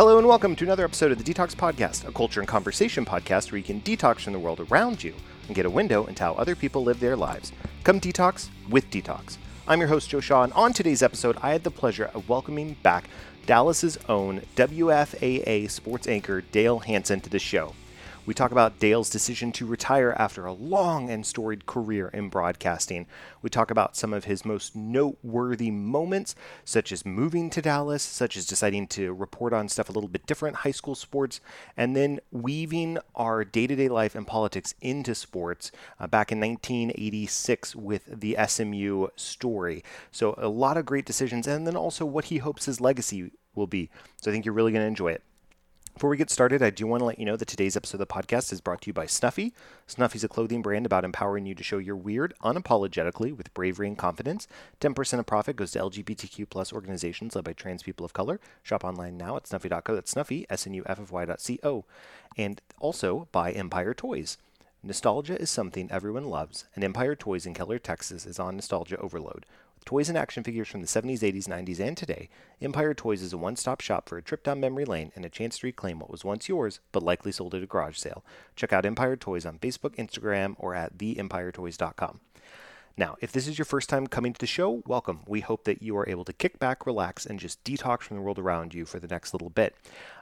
Hello and welcome to another episode of the Detox Podcast, a culture and conversation podcast where you can detox from the world around you and get a window into how other people live their lives. Come detox with Detox. I'm your host, Joe Shaw, and on today's episode, I had the pleasure of welcoming back Dallas's own WFAA sports anchor, Dale Hansen, to the show. We talk about Dale's decision to retire after a long and storied career in broadcasting. We talk about some of his most noteworthy moments, such as moving to Dallas, such as deciding to report on stuff a little bit different, high school sports, and then weaving our day to day life and politics into sports uh, back in 1986 with the SMU story. So, a lot of great decisions, and then also what he hopes his legacy will be. So, I think you're really going to enjoy it. Before we get started, I do want to let you know that today's episode of the podcast is brought to you by Snuffy. Snuffy is a clothing brand about empowering you to show your weird unapologetically with bravery and confidence. 10% of profit goes to LGBTQ plus organizations led by trans people of color. Shop online now at snuffy.co. That's snuffy, S-N-U-F-F-Y.co. And also by Empire Toys. Nostalgia is something everyone loves, and Empire Toys in Keller, Texas is on nostalgia overload. Toys and action figures from the 70s, 80s, 90s, and today, Empire Toys is a one stop shop for a trip down memory lane and a chance to reclaim what was once yours but likely sold at a garage sale. Check out Empire Toys on Facebook, Instagram, or at theempiretoys.com. Now, if this is your first time coming to the show, welcome. We hope that you are able to kick back, relax, and just detox from the world around you for the next little bit.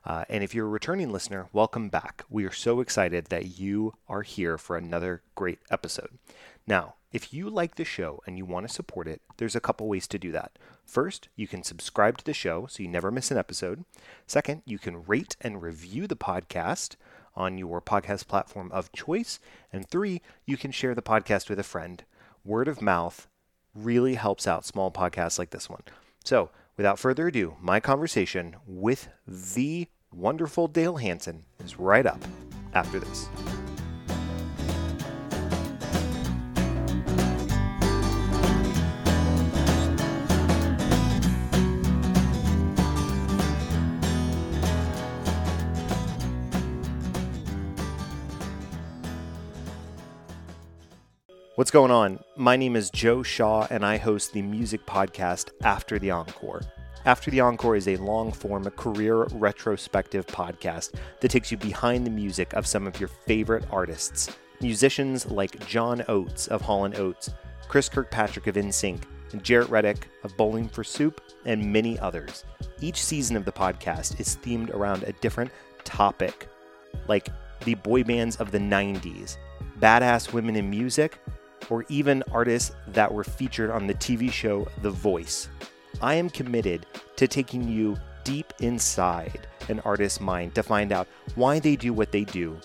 Uh, and if you're a returning listener, welcome back. We are so excited that you are here for another great episode. Now, if you like the show and you want to support it, there's a couple ways to do that. First, you can subscribe to the show so you never miss an episode. Second, you can rate and review the podcast on your podcast platform of choice. And three, you can share the podcast with a friend word of mouth really helps out small podcasts like this one. So, without further ado, my conversation with the wonderful Dale Hansen is right up after this. What's going on? My name is Joe Shaw, and I host the music podcast After the Encore. After the Encore is a long form career retrospective podcast that takes you behind the music of some of your favorite artists. Musicians like John Oates of Hall & Oates, Chris Kirkpatrick of NSYNC, and Jaret Reddick of Bowling for Soup, and many others. Each season of the podcast is themed around a different topic, like the boy bands of the 90s, badass women in music, or even artists that were featured on the TV show The Voice. I am committed to taking you deep inside an artist's mind to find out why they do what they do,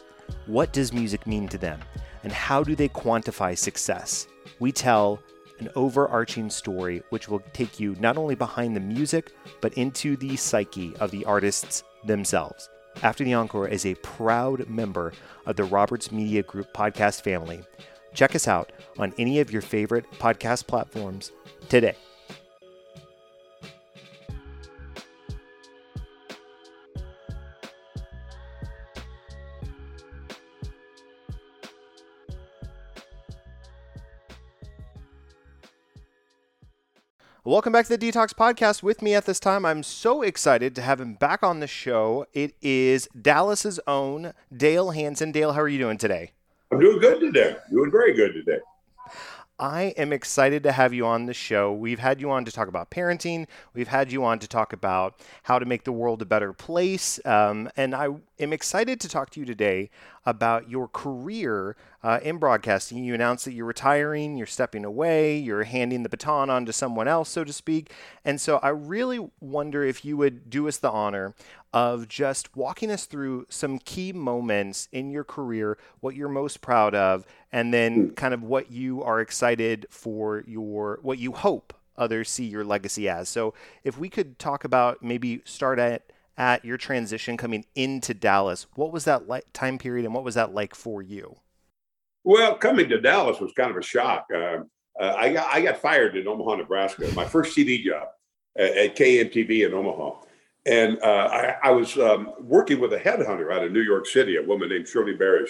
what does music mean to them, and how do they quantify success. We tell an overarching story which will take you not only behind the music, but into the psyche of the artists themselves. After the Encore is a proud member of the Roberts Media Group podcast family. Check us out on any of your favorite podcast platforms today. Welcome back to the Detox Podcast. With me at this time, I'm so excited to have him back on the show. It is Dallas's own Dale Hansen. Dale, how are you doing today? I'm doing good today. Doing very good today. I am excited to have you on the show. We've had you on to talk about parenting. We've had you on to talk about how to make the world a better place. Um, and I am excited to talk to you today about your career uh, in broadcasting. You announced that you're retiring, you're stepping away, you're handing the baton on to someone else, so to speak. And so I really wonder if you would do us the honor of just walking us through some key moments in your career, what you're most proud of, and then hmm. kind of what you are excited for your, what you hope others see your legacy as. So if we could talk about maybe start at, at your transition coming into Dallas, what was that like, time period and what was that like for you? Well, coming to Dallas was kind of a shock. Uh, uh, I, got, I got fired in Omaha, Nebraska, my first TV job at, at KMTV in Omaha. And uh, I, I, was um, working with a headhunter out of New York City, a woman named Sherlee Barish.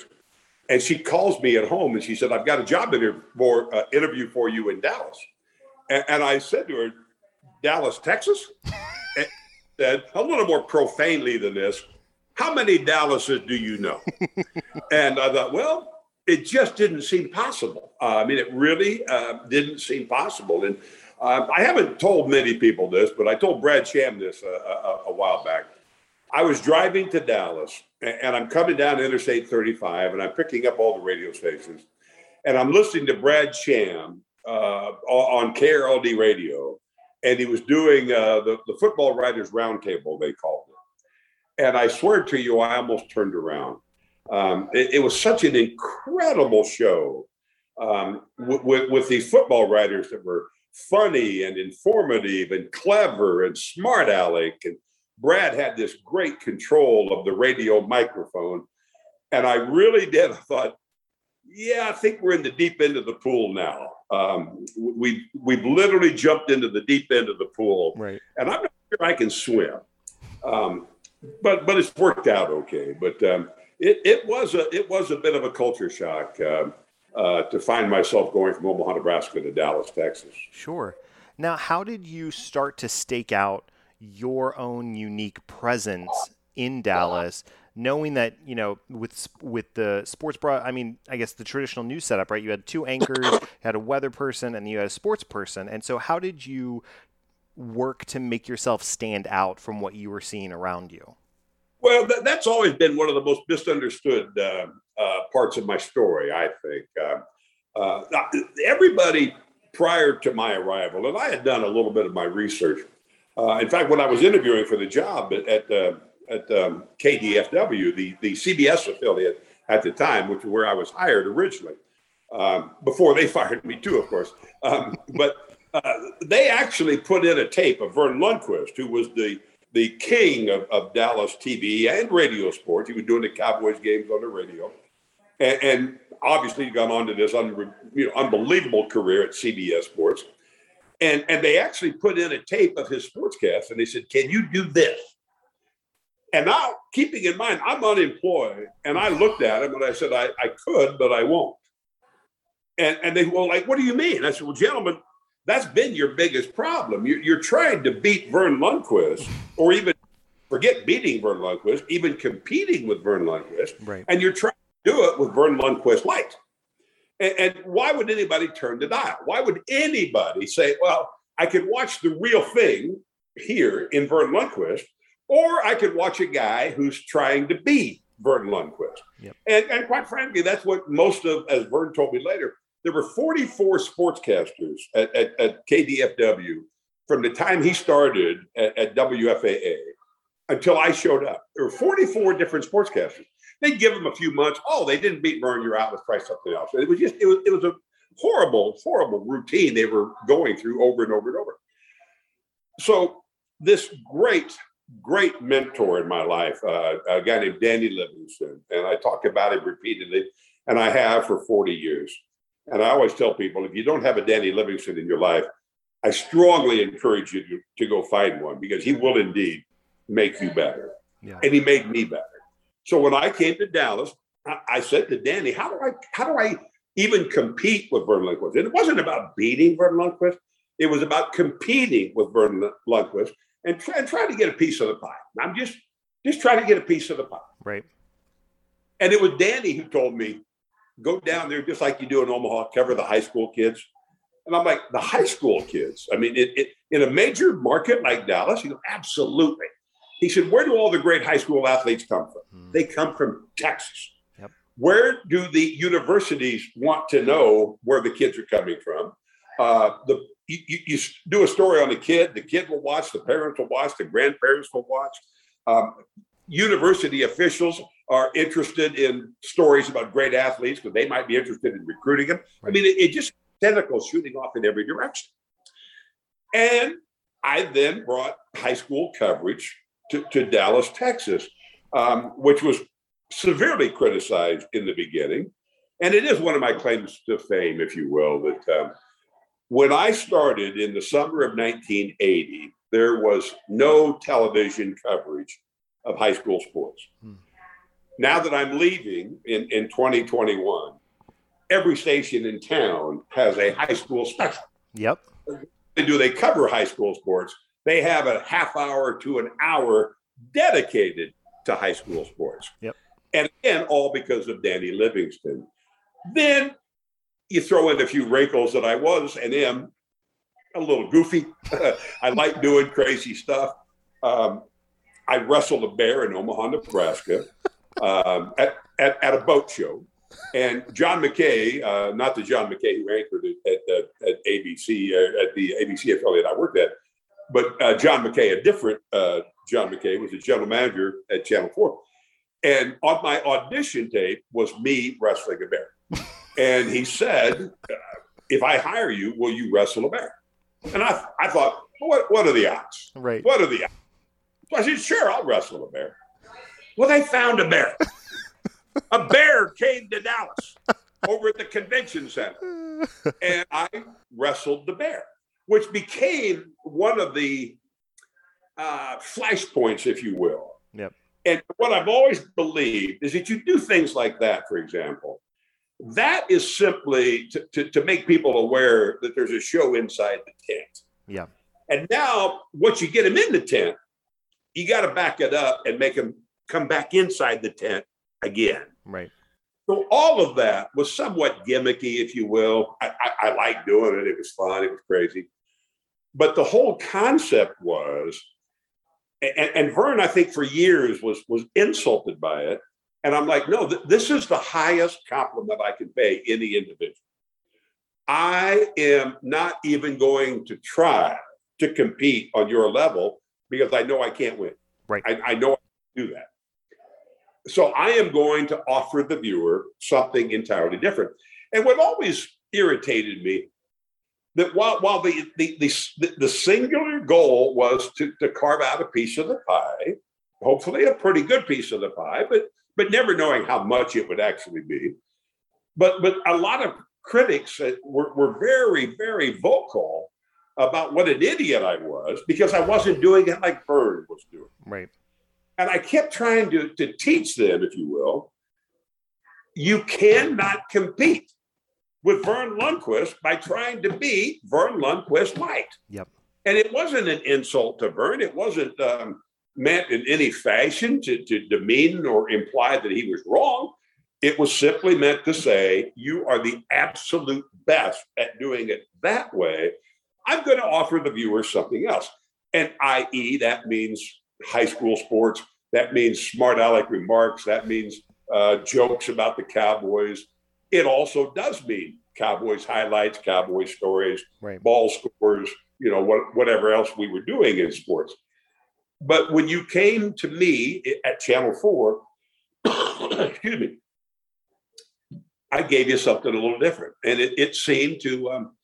And she calls me at home and she said, I've got a job interview for, uh, interview for you in Dallas. And, and, I said to her, Dallas, Texas? and, said a little more profanely than this, "How many Dallases do you know?" and I thought, well, it just didn't seem possible. Uh, I mean, it really uh, didn't seem possible. And uh, I haven't told many people this, but I told Brad Sham this a, a, a while back. I was driving to Dallas, and I'm coming down Interstate 35, and I'm picking up all the radio stations, and I'm listening to Brad Sham uh, on KRLD radio, and he was doing uh, the, the football writers roundtable, they called it. And I swear to you, I almost turned around. Um, it, it, was such an incredible show um, with, with these football writers that were funny and informative and clever and smart aleck. And Brad had this great control of the radio microphone. And I really did. I thought, yeah, I think we're in the deep end of the pool now. Um, we we've literally jumped into the deep end of the pool, right? And I'm not sure I can swim, um, but but it's worked out okay. But um, it it was a it was a bit of a culture shock uh, uh, to find myself going from Omaha, Nebraska to Dallas, Texas. Sure. Now, how did you start to stake out your own unique presence in Dallas? knowing that you know with with the sports bra I mean I guess the traditional news setup right you had two anchors you had a weather person and you had a sports person and so how did you work to make yourself stand out from what you were seeing around you well th- that's always been one of the most misunderstood uh, uh, parts of my story I think uh, uh everybody prior to my arrival and I had done a little bit of my research uh, in fact when I was interviewing for the job at, at uh, at um, KDFW, the, the CBS affiliate at the time, which is where I was hired originally, um, before they fired me too, of course. Um, but uh, they actually put in a tape of Verne Lundquist, who was the the king of, of Dallas TV and radio sports. He was doing the Cowboys games on the radio, and, and obviously gone on to this un, you know, unbelievable career at CBS Sports. And, and they actually put in a tape of his sportscast, and they said, "Can you do this?" And now, keeping in mind, I'm unemployed, and I looked at him and I said, I, I could, but I won't. And, and they were like, What do you mean? I said, Well, gentlemen, that's been your biggest problem. You're, you're trying to beat Verne Lundquist, or even forget beating Verne Lundquist, even competing with Verne Lundquist. Right. And you're trying to do it with Verne Lundquist light. And, and why would anybody turn the dial? Why would anybody say, Well, I could watch the real thing here in Verne Lundquist, or I could watch a guy who's trying to be Verne Lundquist. Yep. And, and quite frankly, that's what most of, as Verne told me later, there were 44 sportscasters at, at, at KDFW from the time he started at, at, WFAA until I showed up. There were 44 different sportscasters. They'd give them a few months. Oh, they didn't beat Verne, you're out. Let's try something else. it was just, it was, it was a horrible, horrible routine they were going through over and over and over. So this great great mentor in my life, uh, a guy named Danny Livingston. And I talk about him repeatedly, and I have for 40 years. And I always tell people if you don't have a Danny Livingston in your life, I strongly encourage you to, to go find one because he will indeed make you better. Yeah. And he made me better. So when I came to Dallas, I, I said to Danny, how do I how do I even compete with Verne Lundquist? And it wasn't about beating Verne Lundquist. It was about competing with Verne Lundquist and try, and try to get a piece of the pie. I'm just just trying to get a piece of the pie. Right. And it was Danny who told me, go down there just like you do in Omaha, cover the high school kids. And I'm like, the high school kids? I mean, it, it, in a major market like Dallas, he goes, absolutely. He said, where do all the great high school athletes come from? Hmm. They come from Texas. Yep. Where do the universities want to know where the kids are coming from? Uh, the you, you, you, do a story on the kid, the kid will watch, the parents will watch, the grandparents will watch. Um, university officials are interested in stories about great athletes because they might be interested in recruiting them. I mean, it, it just tentacles shooting off in every direction. And I then brought high school coverage to, to Dallas, Texas, um, which was severely criticized in the beginning. And it is one of my claims to fame, if you will, that um, when I started in the summer of 1980, there was no television coverage of high school sports. Hmm. Now that I'm leaving in, in 2021, every station in town has a high school special. Yep. They do they cover high school sports, they have a half hour to an hour dedicated to high school sports. Yep. And again, all because of Danny Livingston. Then you throw in a few wrinkles that I was and am a little goofy. I like doing crazy stuff. Um, I wrestled a bear in Omaha, Nebraska, um, at, at, at, a boat show. And John McKay, uh, not the John McKay who anchored it at, at, at ABC, uh, at the ABC affiliate I worked at, but uh, John McKay, a different uh, John McKay, was the general manager at Channel 4. And on my audition tape was me wrestling a bear. and he said, If I hire you, will you wrestle a bear? And I, I thought, what, what are the odds? Right. What are the odds? So I said, Sure, I'll wrestle a bear. Well, they found a bear. a bear came to Dallas over at the convention center. And I wrestled the bear, which became one of the uh, flashpoints, if you will. Yep. And what I've always believed is that you do things like that, for example, that is simply to, to, to make people aware that there's a show inside the tent. Yeah. And now, once you get them in the tent, you got to back it up and make them come back inside the tent again. Right. So all of that was somewhat gimmicky, if you will. I, I, I liked doing it. It was fun. It was crazy. But the whole concept was, and, and Verne, I think for years was was insulted by it. And I'm like, no, th- this is the highest compliment I can pay any individual. I am not even going to try to compete on your level because I know I can't win. Right. I, I know I can do that. So I am going to offer the viewer something entirely different. And what always irritated me that while while the the the, the singular goal was to, to carve out a piece of the pie, hopefully a pretty good piece of the pie, but but never knowing how much it would actually be. But but a lot of critics uh, were, were very very vocal about what an idiot I was because I wasn't doing it like Bird was doing. Right. And I kept trying to, to teach them, if you will, you cannot compete with Verne Lundquist by trying to be Verne Lundquist light. Yep. And it wasn't an insult to Verne. It wasn't um, meant in any fashion to, to demean or imply that he was wrong. It was simply meant to say, you are the absolute best at doing it that way. I'm going to offer the viewers something else. And i.e., that means high school sports. That means smart aleck remarks. That means uh, jokes about the Cowboys. It also does mean Cowboys highlights, Cowboys stories, right. ball scores, you know, what, whatever else we were doing in sports. But when you came to me at Channel 4, excuse me, I gave you something a little different. And it, it seemed to um,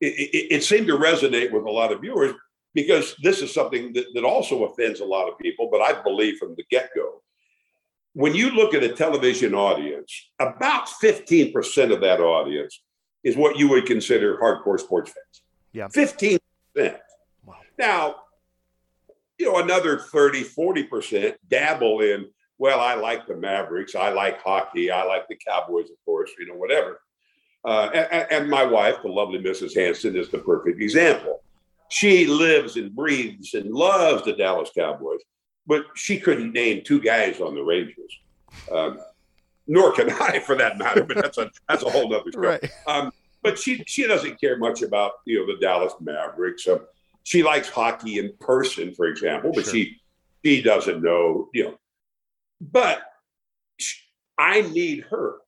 it, it, it, seemed to resonate with a lot of viewers because this is something that, that also offends a lot of people, but I believe from the get-go. When you look at a television audience, about 15% of that audience is what you would consider hardcore sports fans. Yeah. 15%. Wow. Now, you know, another 30, 40% dabble in, well, I like the Mavericks, I like hockey, I like the Cowboys, of course, you know, whatever. Uh, and, and, my wife, the lovely Mrs. Hansen, is the perfect example. She lives and breathes and loves the Dallas Cowboys, but she couldn't name two guys on the Rangers. Um, nor can I, for that matter. But that's a that's a whole other story. Right. Um, but she she doesn't care much about you know the Dallas Mavericks. Um, she likes hockey in person, for example, but sure. she she doesn't know, you know. But she, I need her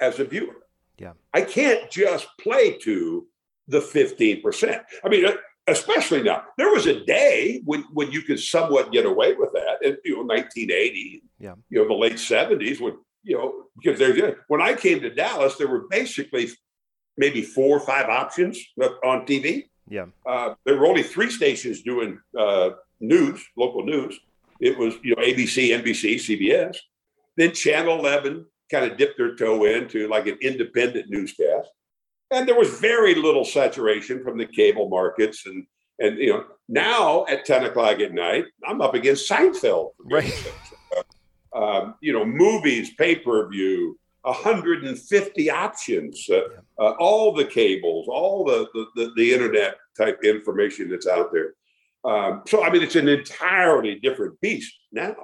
as a viewer. Yeah. I can't just play to the 15%. I mean, uh, especially now. There was a day when when you could somewhat get away with that, and you know, 1980, yeah, you know, the late 70s when you know, because there's when I came to Dallas, there were basically maybe four or five options on TV. Yeah. Uh, there were only three stations doing uh, news, local news. It was, you know, ABC, NBC, CBS. Then Channel 11 kind of dipped their toe into like an independent newscast. And there was very little saturation from the cable markets. And, and you know, now at 10 o'clock at night, I'm up against Seinfeld. Right. Um, you know, movies, pay per view, 150 options, uh, uh, all the cables, all the, the, the, the, internet type information that's out there. Um, so, I mean, it's an entirely different beast now.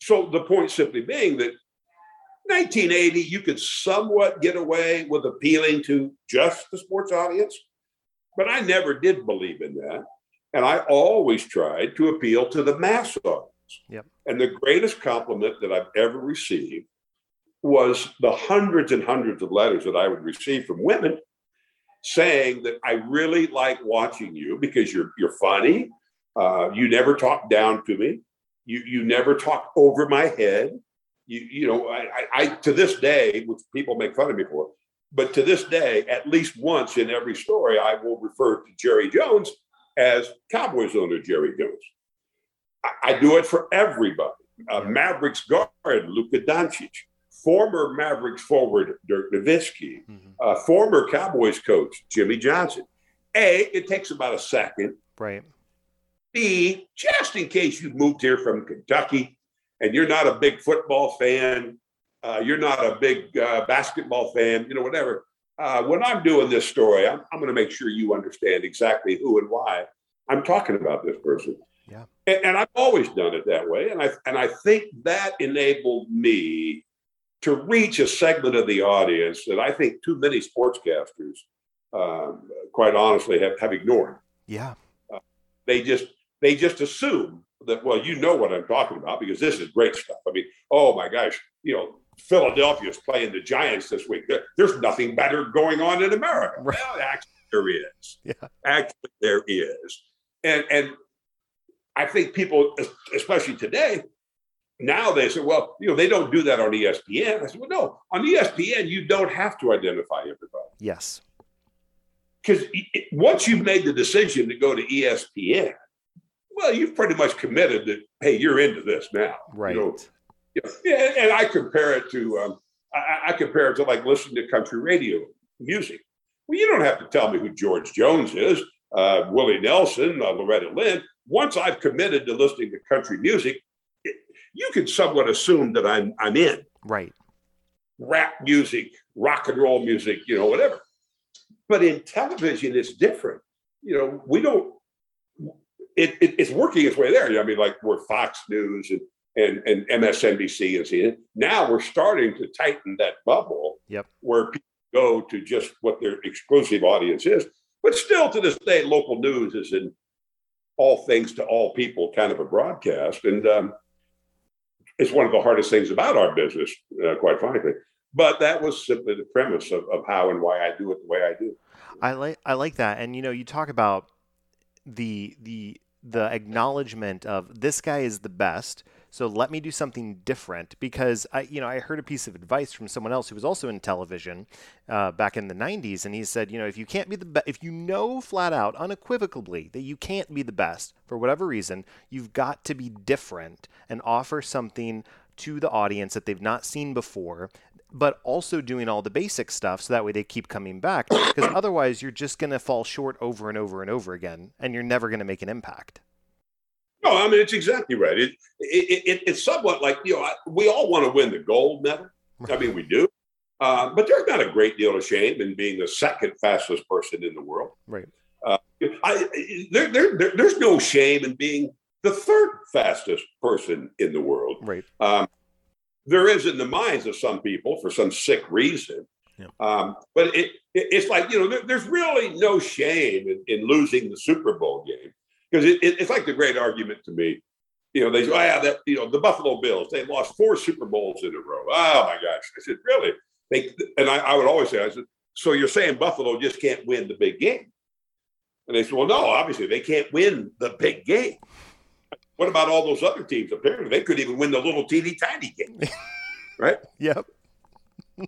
So, the point simply being that 1980, you could somewhat get away with appealing to just the sports audience, but I never did believe in that. And I always tried to appeal to the mass audience. Yep. And the greatest compliment that I've ever received was the hundreds and hundreds of letters that I would receive from women saying that I really like watching you because you're you're funny. Uh, you never talk down to me. You you never talk over my head. You you know I, I, I to this day, which people make fun of me for, but to this day, at least once in every story, I will refer to Jerry Jones as Cowboys owner Jerry Jones. I, I do it for everybody. Uh, Mavericks guard Luka Doncic former Mavericks forward Dirk Nowitzki, mm-hmm. uh, former Cowboys coach Jimmy Johnson. A, it takes about a second. Right. B, just in case you moved here from Kentucky and you're not a big football fan, uh, you're not a big uh, basketball fan, you know, whatever. Uh, when I'm doing this story, I'm, I'm going to make sure you understand exactly who and why I'm talking about this person. Yeah. And, and I've always done it that way. And I, and I think that enabled me to reach a segment of the audience that I think too many sportscasters, um, quite honestly, have, have ignored. Yeah, uh, they just they just assume that well, you know what I'm talking about because this is great stuff. I mean, oh my gosh, you know, Philadelphia's playing the Giants this week. There's nothing better going on in America. Right. Well, actually, there is. Yeah. Actually, there is, and and I think people, especially today, now they say, well, you know, they don't do that on ESPN. I said, well, no, on ESPN, you don't have to identify everybody. Yes. Because once you've made the decision to go to ESPN, well, you've pretty much committed that, hey, you're into this now. Right. You know, yeah, and I compare it to, um, I, I compare it to like listening to country radio music. Well, you don't have to tell me who George Jones is, uh, Willie Nelson, uh, Loretta Lynn. Once I've committed to listening to country music, you can somewhat assume that I'm I'm in. Right. Rap music, rock and roll music, you know, whatever. But in television, it's different. You know, we don't. It, it, it's working its way there. I mean, like we're Fox News and and, and MSNBC is CNN. Now we're starting to tighten that bubble. Yep. Where people go to just what their exclusive audience is. But still, to this day, local news is in all things to all people kind of a broadcast. And um, it's one of the hardest things about our business, uh, quite frankly. But that was simply the premise of, of how and why I do it the way I do. I like I like that, and you know, you talk about the the the acknowledgement of this guy is the best so let me do something different. Because I, you know, I heard a piece of advice from someone else who was also in television uh, back in the '90s, and he said, you know, if you can't be the best, if you know flat out, unequivocally that you can't be the best for whatever reason, you've got to be different and offer something to the audience that they've not seen before but also doing all the basic stuff so that way they keep coming back because otherwise you're just going to fall short over and over and over again and you're never going to make an impact no, I mean it's exactly right. It, it, it it's somewhat like you know we all want to win the gold medal. I mean we do, uh, but there's not a great deal of shame in being the second fastest person in the world. Right. Uh, I, there, there, there, there's no shame in being the third fastest person in the world. Right. Um, there is in the minds of some people for some sick reason. Yeah. Um, but it, it, it's like, you know, there, there's really no shame in, in losing the Super Bowl game because it, it, it's like the great argument to me. You know, they say, oh, yeah, that, you know, the Buffalo Bills, they lost four Super Bowls in a row. Oh, my gosh. I said, really? They, and I, I would always say, I said, so you're saying Buffalo just can't win the big game? And they said, well, no, obviously they can't win the big game. What about all those other teams? Apparently they could even win the little teeny tiny game, right? Yep.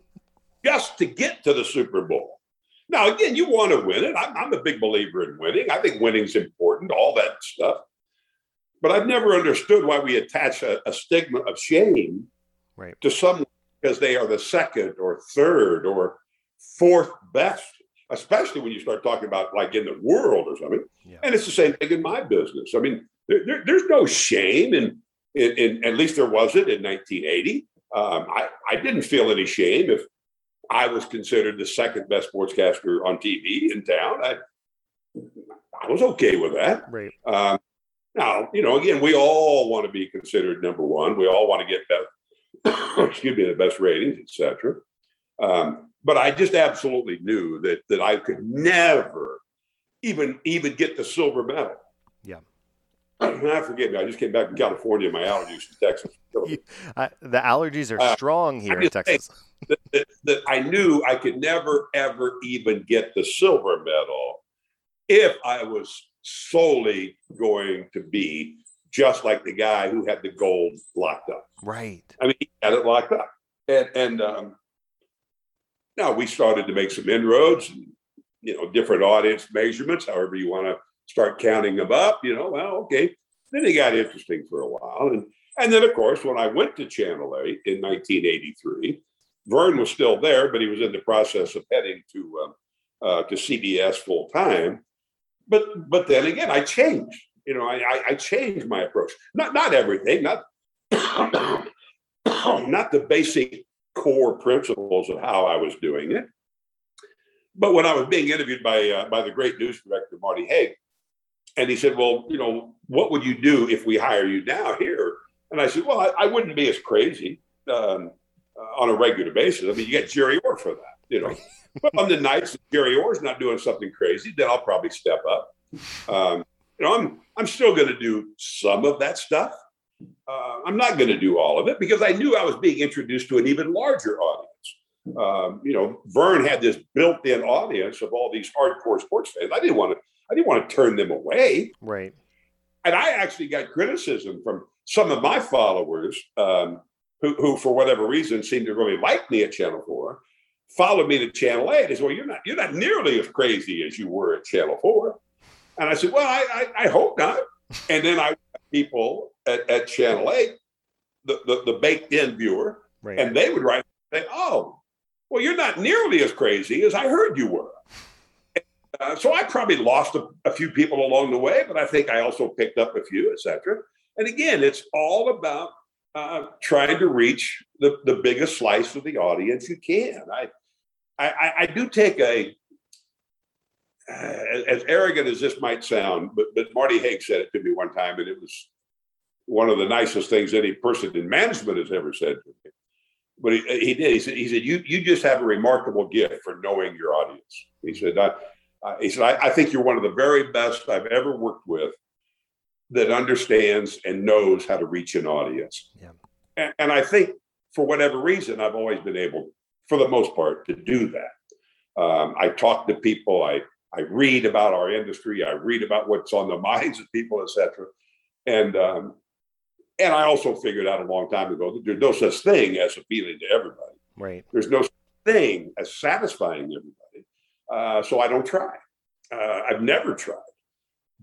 Just to get to the Super Bowl. Now, again, you want to win it. I'm, I'm a big believer in winning. I think winning's important, all that stuff. But I've never understood why we attach a, a stigma of shame right. to someone because they are the second or third or fourth best, especially when you start talking about like in the world or something. Yeah. And it's the same thing in my business. I mean, there, there, there's no shame in, in, in, at least there wasn't in 1980. Um, I, I didn't feel any shame if I was considered the second best sportscaster on TV in town. I, I was okay with that. Right. Um, now, you know, again, we all want to be considered number one. We all want to get best, excuse me, the best ratings, etc. Um, but I just absolutely knew that that I could never even even get the silver medal. Yeah. I forget me. I just came back from California. My allergies from Texas. So, You- I, the allergies are Uh, strong here in Texas. that, that, that I knew I could never ever even get the silver medal if I was solely going to be just like the guy who had the gold locked up. Right. I mean, he had it locked up. And and um, now we started to make some inroads, and, you know, different audience measurements, however you want to start counting them up, you know, well, okay. Then it got interesting for a while. And and then of course, when I went to Channel 8 in 1983, Verne was still there, but he was in the process of heading to um, uh, to CBS full time. But but then again, I changed. You know, I, I changed my approach. Not not everything, not not the basic core principles of how I was doing it. But when I was being interviewed by uh, by the great news director Marty Haag, and he said, "Well, you know, what would you do if we hire you now here?" And I said, "Well, I, I wouldn't be as crazy um, uh, on a regular basis. I mean, you get Jerry Orr for that, you know. but on the nights that Jerry Orr's not doing something crazy, then I'll probably step up. Um, you know, I'm I'm still going to do some of that stuff. Uh, I'm not going to do all of it because I knew I was being introduced to an even larger audience. Um, you know, Verne had this built-in audience of all these hardcore sports fans. I didn't want to. I didn't want to turn them away. Right. And I actually got criticism from some of my followers um, who, who, for whatever reason, seemed to really like me at Channel Four. Followed me to Channel Eight. They said, "Well, you're not. You're not nearly as crazy as you were at Channel 4. And I said, "Well, I, I, I hope not." And then I people at, at Channel Eight, the, the the baked-in viewer, Right. and they would write, say, "Oh, well, you're not nearly as crazy as I heard you were." Uh, so I probably lost a, a few people along the way, but I think I also picked up a few, etc. And again, it's all about uh, trying to reach the, the biggest slice of the audience you can. I I, I do take a uh, as arrogant as this might sound, but but Marty Haag said it to me one time, and it was one of the nicest things any person in management has ever said to me. But he, he did. He said, he said, you you just have a remarkable gift for knowing your audience. He said, I, uh, he said, I, I think you're one of the very best I've ever worked with that understands and knows how to reach an audience. Yeah. And, and I think for whatever reason, I've always been able, for the most part, to do that. Um, I talk to people. I I read about our industry. I read about what's on the minds of people, etc. And um, and I also figured out a long time ago that there's no such thing as appealing to everybody. Right. There's no such thing as satisfying everybody. Uh, so I don't try. Uh, I've never tried,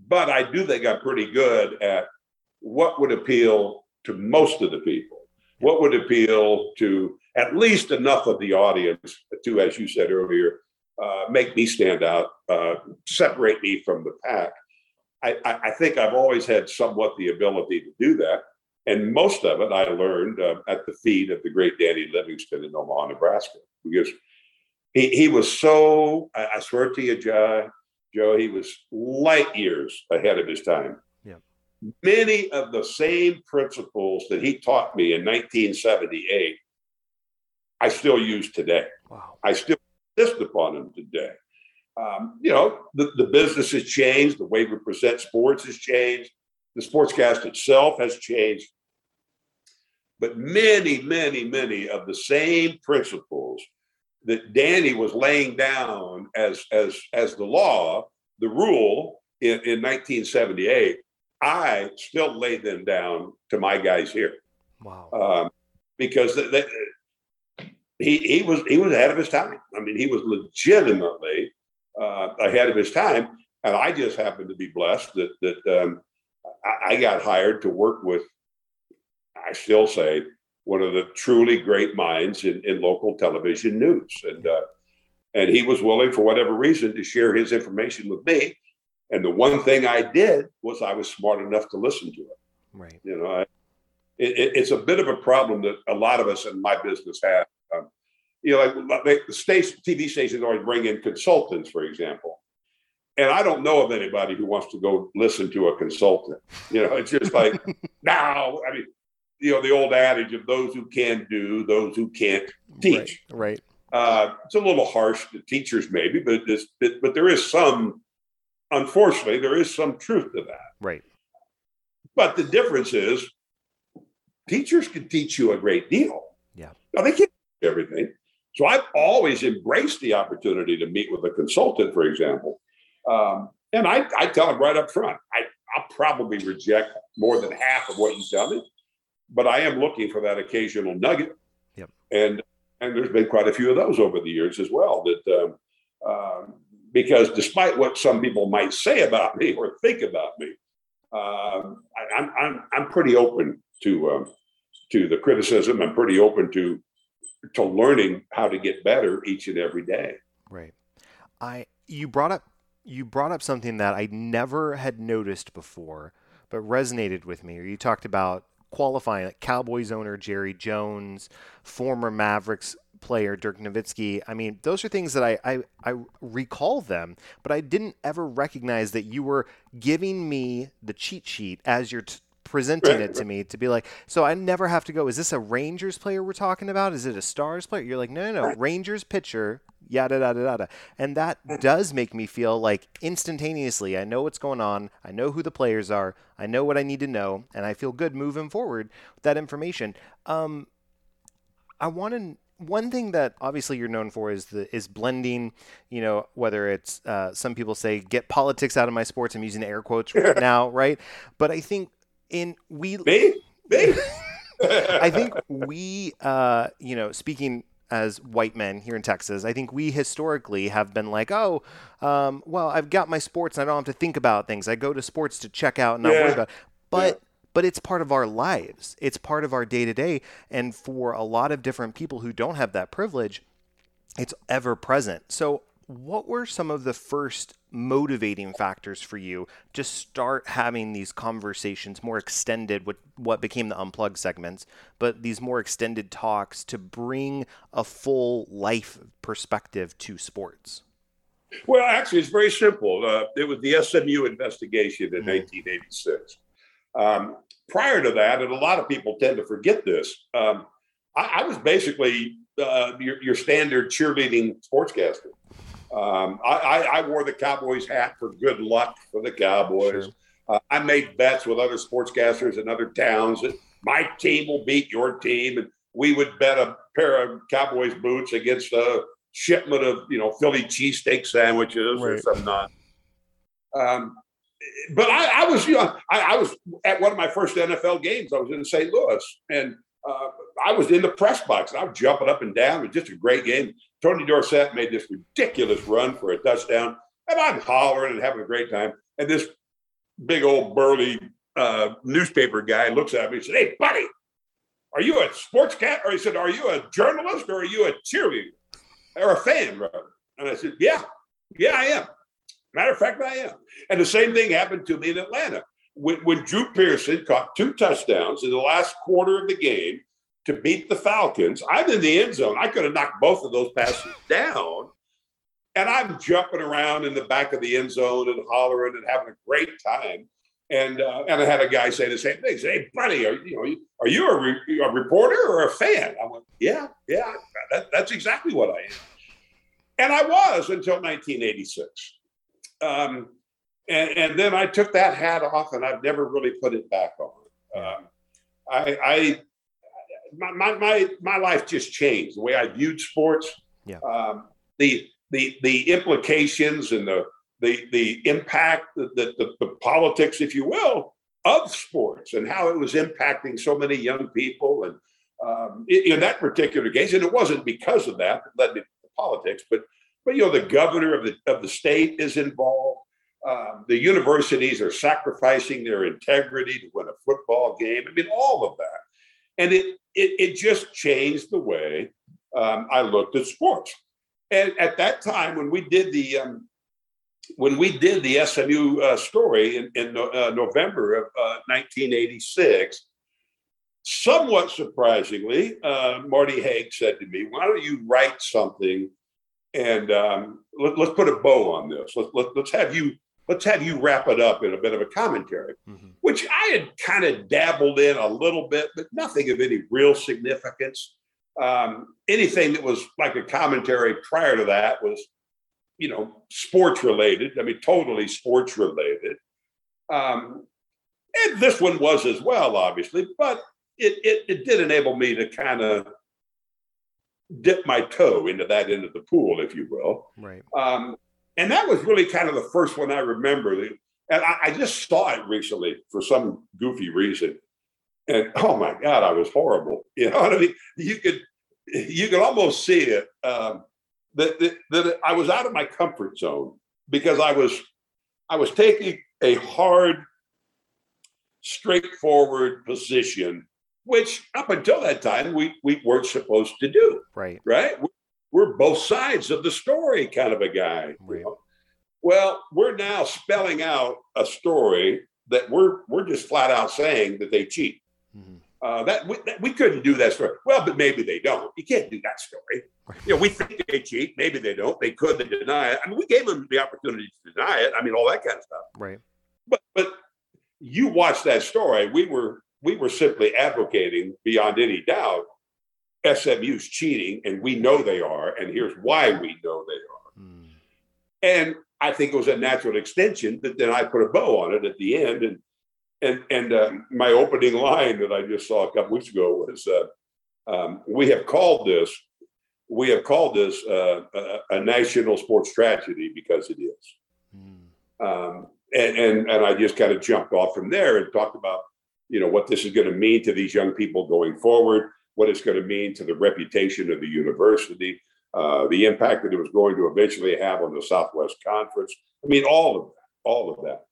but I do think I'm pretty good at what would appeal to most of the people. What would appeal to at least enough of the audience to, as you said earlier, uh, make me stand out, uh, separate me from the pack. I, I, I, think I've always had somewhat the ability to do that. And most of it I learned uh, at the feet of the great Danny Livingston in Omaha, Nebraska, because he, he was so, I, I swear to you, Joe, Joe, he was light years ahead of his time. Yeah. Many of the same principles that he taught me in 1978, I still use today. Wow. I still insist upon them today. Um, you know, the, the business has changed, the way we present sports has changed, the sportscast itself has changed. But many, many, many of the same principles that Danny was laying down as as as the law, the rule in, in 1978, I still lay them down to my guys here. Wow. Um, because they, they, he he was he was ahead of his time. I mean, he was legitimately uh, ahead of his time, and I just happened to be blessed that that um, I, I got hired to work with. I still say one of the truly great minds in, in local television news, and uh, and he was willing, for whatever reason, to share his information with me. And the one thing I did was I was smart enough to listen to it. Right. You know, I, it, it's a bit of a problem that a lot of us in my business have. Um, you know, like, like the station, TV stations always bring in consultants, for example, and I don't know of anybody who wants to go listen to a consultant. You know, it's just like now. I mean, you know, the old adage of those who can do, those who can't teach. Right. right. Uh, it's a little harsh to teachers, maybe, but this, but, but there is some. Unfortunately, there is some truth to that. Right. But the difference is, teachers can teach you a great deal. Yeah. Now they can't everything. So I've always embraced the opportunity to meet with a consultant, for example. Um, and I, I tell them right up front, I, I'll probably reject more than half of what you tell me, but I am looking for that occasional nugget. Yep. And and there's been quite a few of those over the years as well. That um, um, because despite what some people might say about me or think about me, um, I, am I'm, I'm I'm pretty open to um, to the criticism. I'm pretty open to to learning how to get better each and every day. Right. I you brought up you brought up something that I never had noticed before, but resonated with me. You talked about qualifying like Cowboys owner Jerry Jones, former Mavericks player Dirk Nowitzki. I mean, those are things that I, I, I recall them, but I didn't ever recognize that you were giving me the cheat sheet as you're t- presenting it to me to be like, so I never have to go. Is this a Rangers player we're talking about? Is it a Stars player? You're like, no, no, no, Rangers pitcher, yada yada yada, and that does make me feel like instantaneously I know what's going on. I know who the players are. I know what I need to know, and I feel good moving forward with that information. Um, I want to one thing that obviously you're known for is the is blending. You know, whether it's uh, some people say get politics out of my sports. I'm using air quotes right now, right? But I think in we me me. I think we, uh, you know, speaking as white men here in Texas, I think we historically have been like, oh, um, well, I've got my sports and I don't have to think about things. I go to sports to check out and not Yeah. worry about. It. But Yeah. but it's part of our lives. It's part of our day to day. And for a lot of different people who don't have that privilege, it's ever present. So, what were some of the first motivating factors for you to start having these conversations more extended with what became the unplugged segments, but these more extended talks to bring a full life perspective to sports? Well, actually, it's very simple. Uh, it was the SMU investigation in Mhm. 1986. Um, prior to that, and a lot of people tend to forget this, um, I, I was basically uh, your, your standard cheerleading sportscaster. Um, I, I, I wore the Cowboys hat for good luck for the Cowboys. Sure. Uh, I made bets with other sportscasters in other towns that my team will beat your team, and we would bet a pair of Cowboys boots against a shipment of you know Philly cheesesteak sandwiches or Right. some non. Um, but I, I was, you know, I, I was at one of my first NFL games. I was in St. Louis, and uh, I was in the press box. And I was jumping up and down. It was just a great game. Tony Dorsett made this ridiculous run for a touchdown, and I'm hollering and having a great time. And this big old burly uh, newspaper guy looks at me and said, "Hey, buddy, are you a sports cat?" Or he said, "Are you a journalist or are you a cheerleader or a fan, rather?" And I said, "Yeah, yeah, I am. Matter of fact, I am." And the same thing happened to me in Atlanta when, when Drew Pearson caught two touchdowns in the last quarter of the game to beat the Falcons. I'm in the end zone. I could have knocked both of those passes down. And I'm jumping around in the back of the end zone and hollering and having a great time. And uh, and I had a guy say the same thing. "Hey, buddy, are you know are you a, re- a reporter or a fan?" I went, "Yeah, yeah, that, that's exactly what I am." And I was until 1986. Um, and, and then I took that hat off, and I've never really put it back on. Um, I, I my, my my my life just changed the way I viewed sports. Yeah. Um, the the the implications and the the the impact, the, the the politics, if you will, of sports and how it was impacting so many young people. And um, in, in that particular case, and it wasn't because of that that led me to politics, but but you know the governor of the of the state is involved. Um, the universities are sacrificing their integrity to win a football game. I mean, all of that, and it it, it just changed the way um, I looked at sports. And at that time, when we did the um, when we did the SMU uh, story in, in uh, November of uh, 1986, somewhat surprisingly, uh, Marty Haag said to me, "Why don't you write something and um, let, us put a bow on this. Let, let, let's have you let's have you wrap it up in a bit of a commentary, mm-hmm. which I had kind of dabbled in a little bit, but nothing of any real significance. Um, anything that was like a commentary prior to that was, you know, sports related. I mean, totally sports related. Um, and this one was as well, obviously, but it, it, it did enable me to kind of dip my toe into that end of the pool, if you will. Right. Um, and that was really kind of the first one I remember. And I, I, just saw it recently for some goofy reason. And oh my God, I was horrible. You know what I mean? You could you could almost see it. Um, that, that, that I was out of my comfort zone because I was I was taking a hard, straightforward position which up until that time we we weren't supposed to do. Right. Right. We're both sides of the story kind of a guy. Right. You know? Well, we're now spelling out a story that we're we're just flat out saying that they cheat. Mm-hmm. Uh, that, we, that, we couldn't do that story. Well, but maybe they don't. You can't do that story. You know, we think they cheat. Maybe they don't. They could. They deny it. I mean, we gave them the opportunity to deny it. I mean, all that kind of stuff. Right. But but you watch that story. We were we were simply advocating beyond any doubt SMU's cheating, and we know they are, and here's why we know they are. Mm. And I think it was a natural extension that then I put a bow on it at the end. And and and uh, my opening line that I just saw a couple weeks ago was, uh, um, "We have called this, we have called this uh, a, a, national sports tragedy because it is." Mm. Um, and, and and I just kind of jumped off from there and talked about you know what this is going to mean to these young people going forward, what it's going to mean to the reputation of the university, uh, the impact that it was going to eventually have on the Southwest Conference. I mean, all of that, all of that.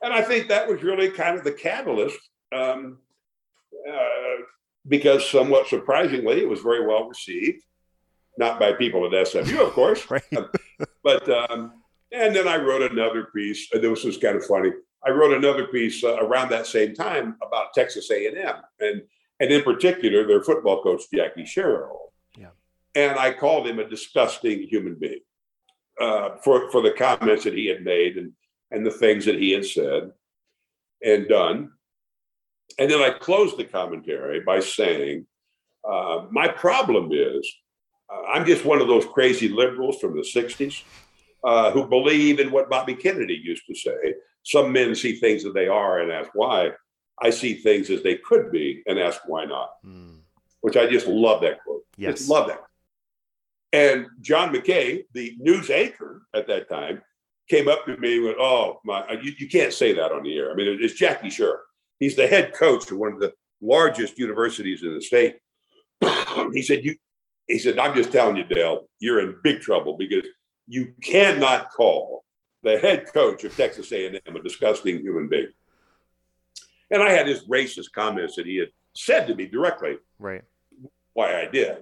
And I think that was really kind of the catalyst, um, uh, because somewhat surprisingly, it was very well received, not by people at SMU, of course, right. but um, and then I wrote another piece. And this was kind of funny. I wrote another piece uh, around that same time about Texas A&M and and in particular their football coach Jackie Sherrill. Yeah. And I called him a disgusting human being uh, for for the comments that he had made and and the things that he had said and done. And then I closed the commentary by saying, uh, "My problem is uh, I'm just one of those crazy liberals from the '60s." Uh, who believe in what Bobby Kennedy used to say some men see things that they are and ask why. I see things as they could be and ask why not. Mm. Which I just love that quote. Yes. Just love that. And John McCaa, the news anchor at that time, came up to me and went, Oh, my, you, you can't say that on the air. I mean, it's Jackie Sherrill. He's the head coach of one of the largest universities in the state. he said, You he said, I'm just telling you, Dale, you're in big trouble because you cannot call the head coach of Texas A&M, a disgusting human being. And I had his racist comments that he had said to me directly. Right. Why I did.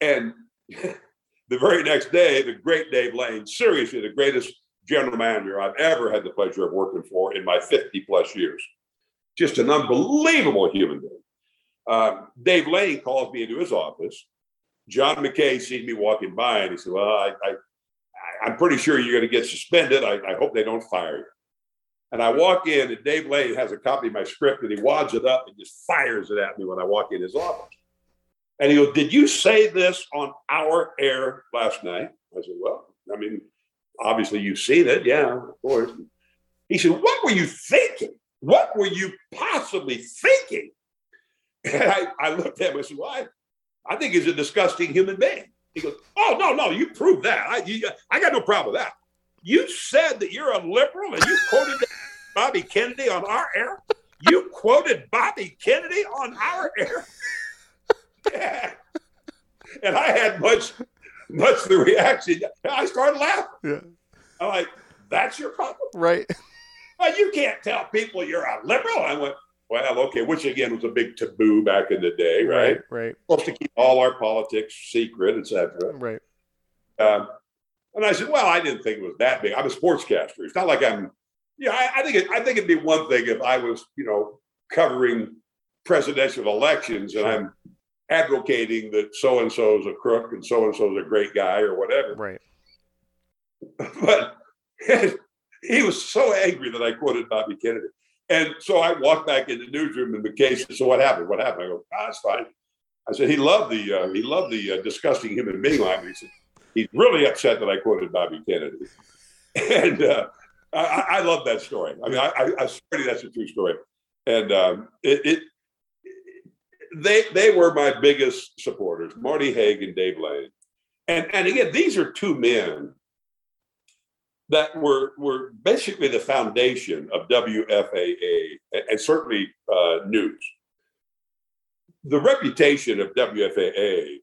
And the very next day, the great Dave Lane, seriously, the greatest general manager I've ever had the pleasure of working for in my 50 plus years. Just an unbelievable human being. Um, Dave Lane calls me into his office. John McCaa sees me walking by and he said, Well, I, I I'm pretty sure you're going to get suspended. I, I, hope they don't fire you. And I walk in, and Dave Lane has a copy of my script, and he wads it up and just fires it at me when I walk in his office. And he goes, Did you say this on our air last night? I said, Well, I mean, obviously you've seen it. Yeah, of course. He said, What were you thinking? What were you possibly thinking? And I, I looked at him and said, Well, I, I think he's a disgusting human being. He goes, "Oh no, no, you proved that. I, you, I got no problem with that. You said that you're a liberal, and you quoted Bobby Kennedy on our air. You quoted Bobby Kennedy on our air. yeah. And I had much, much the reaction. I started laughing. Yeah. I'm like, "That's your problem, right?" Well, you can't tell people you're a liberal. I went, well, okay, which again was a big taboo back in the day, right? Right. right. Supposed to keep all our politics secret, etc. Right. Um, and I said, well, I didn't think it was that big. I'm a sportscaster. It's not like I'm. Yeah, I, I think it, I think it'd be one thing if I was, you know, covering presidential elections and I'm advocating that so and so is a crook and so and so is a great guy or whatever. Right. But he was so angry that I quoted Bobby Kennedy. And so I walked back in the newsroom and McCaa said, "So what happened? What happened?" I go, "Ah, it's fine." I said, "He loved the uh, he loved the uh, disgusting human being line." He said, "He's really upset that I quoted Bobby Kennedy," and uh, I, I, love that story. I mean, I, I, I swear that's a true story, and um, it, it they they were my biggest supporters, Marty Haag and Dave Lane, and and again, these are two men that were were basically the foundation of WFAA and certainly uh, news. The reputation of WFAA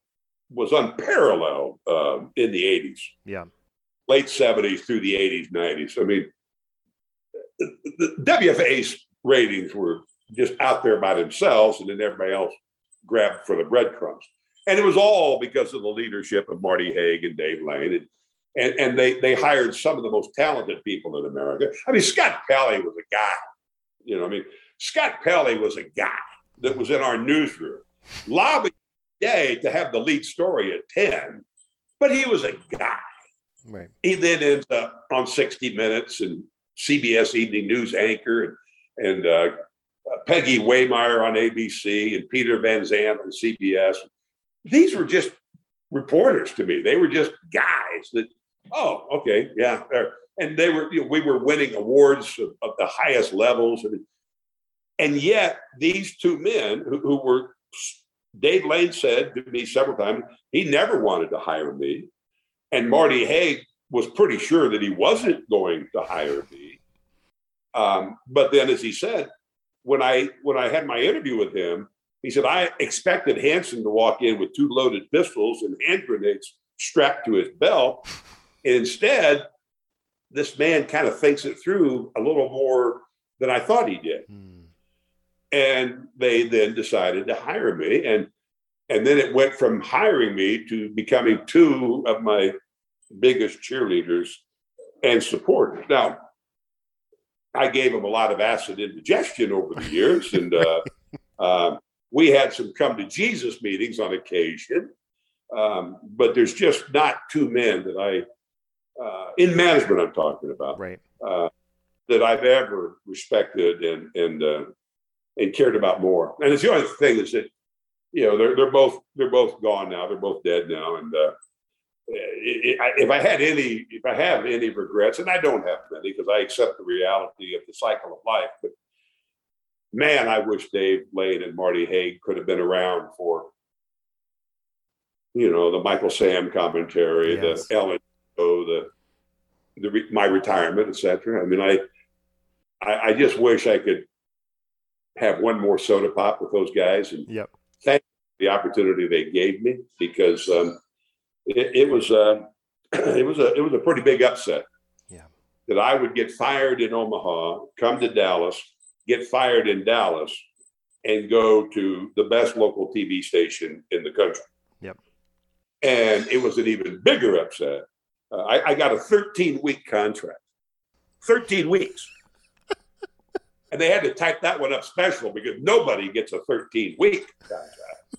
was unparalleled um, in the 80s. Yeah. Late 70s through the 80s, 90s. I mean, the, the WFAA's ratings were just out there by themselves, and then everybody else grabbed for the breadcrumbs. And it was all because of the leadership of Marty Haag and Dave Lane. And and, and they they hired some of the most talented people in America. I mean, Scott Pelley was a guy. You know, I mean, Scott Pelley was a guy that was in our newsroom, lobbying day to have the lead story at 10, but he was a guy. Right. He then ends up on 60 Minutes and CBS Evening News anchor and, and uh, Peggy Wehmeyer on ABC and Peter Van Sant on CBS. These were just reporters to me. They were just guys that oh, okay, yeah. And they were, you know, we were winning awards of, of, the highest levels. And, and yet these two men who, who were, Dave Lane said to me several times, he never wanted to hire me. And Marty Haag was pretty sure that he wasn't going to hire me. Um, but then, as he said, when I when I had my interview with him, he said I expected Hansen to walk in with two loaded pistols and hand grenades strapped to his belt, And Instead, this man kind of thinks it through a little more than I thought he did. Mm. And they then decided to hire me. And and then it went from hiring me to becoming two of my biggest cheerleaders and supporters. Now, I gave them a lot of acid indigestion over the years, and uh, uh, we had some come to Jesus meetings on occasion. Um, but there's just not two men that I uh, in management, I'm talking about, right? Uh, that I've ever respected and and uh, and cared about more. And it's the only thing is that you know they're they're both they're both gone now. They're both dead now. And uh, it, it, if I had any, if I have any regrets, and I don't have many because I accept the reality of the cycle of life, but man, I wish Dave Lane and Marty Haag could have been around for, you know, the Michael Sam commentary, yes. the Ellen oh, the the my retirement, etc. I mean, I, I, I just wish I could have one more soda pop with those guys and yep. thank the opportunity they gave me because um, it, it, was uh, it was a it was a pretty big upset. Yeah, that I would get fired in Omaha, come to Dallas, get fired in Dallas, and go to the best local TV station in the country. Yep. And it was an even bigger upset uh, I, I, got a 13 week contract, 13 weeks. and they had to type that one up special because nobody gets a 13 week contract.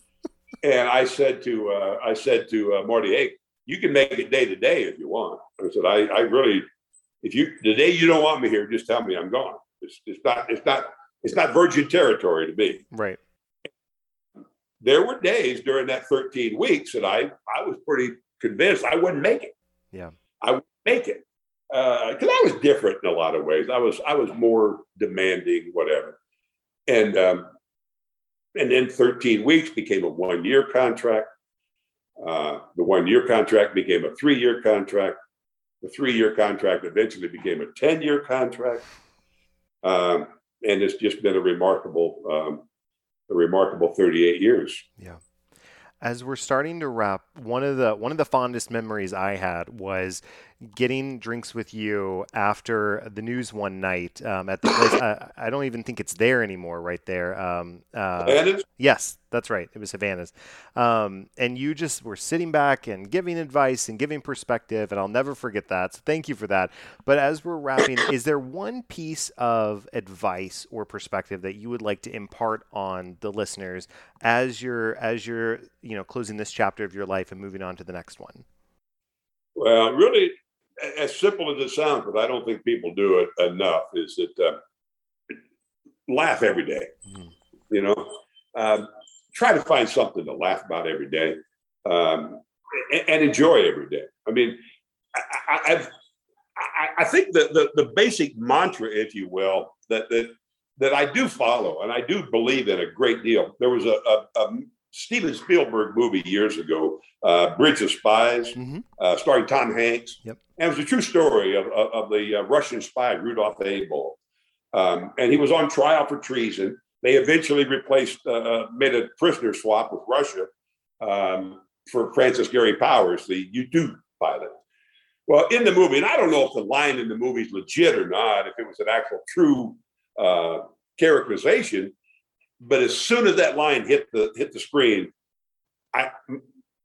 And I said to uh, I said to uh, Marty, hey, you can make it day to day if you want. I said, I, I really, if you the day you don't want me here, just tell me I'm gone. It's, it's not it's not it's not virgin territory to me. Right. There were days during that 13 weeks that I I was pretty convinced I wouldn't make it. Yeah. I would make it. Because uh, I was different in a lot of ways. I was I was more demanding, whatever. And um, and then 13 weeks became a one year contract. Uh, the one year contract became a three year contract. The three year contract eventually became a 10 year contract. Um, and it's just been a remarkable, um, a remarkable 38 years. Yeah as we're starting to wrap one of the one of the fondest memories i had was getting drinks with you after the news one night um, at the place. I, I, don't even think it's there anymore. Right there. Um, uh, yes, that's right. It was Havana's. Um, and you just were sitting back and giving advice and giving perspective, and I'll never forget that. So thank you for that. But as we're wrapping, is there one piece of advice or perspective that you would like to impart on the listeners as you're as you're you know closing this chapter of your life and moving on to the next one? Well, really, as simple as it sounds, but I don't think people do it enough. Is that uh, laugh every day? Mm-hmm. You know, um, try to find something to laugh about every day um, and, and, enjoy every day. I mean, I, I've, I, I think that the, the basic mantra, if you will, that, that that I do follow and I do believe in a great deal. There was a, a, a Steven Spielberg movie years ago, uh, Bridge of Spies, mm-hmm. uh, starring Tom Hanks. Yep. And it was a true story of, of, of the uh, Russian spy Rudolf Abel. Um, and he was on trial for treason. They eventually replaced, uh, uh, made a prisoner swap with Russia um, for Francis Gary Powers, the U 2 pilot. Well, in the movie, and I don't know if the line in the movie is legit or not, if it was an actual true uh, characterization, but as soon as that line hit the hit the screen, I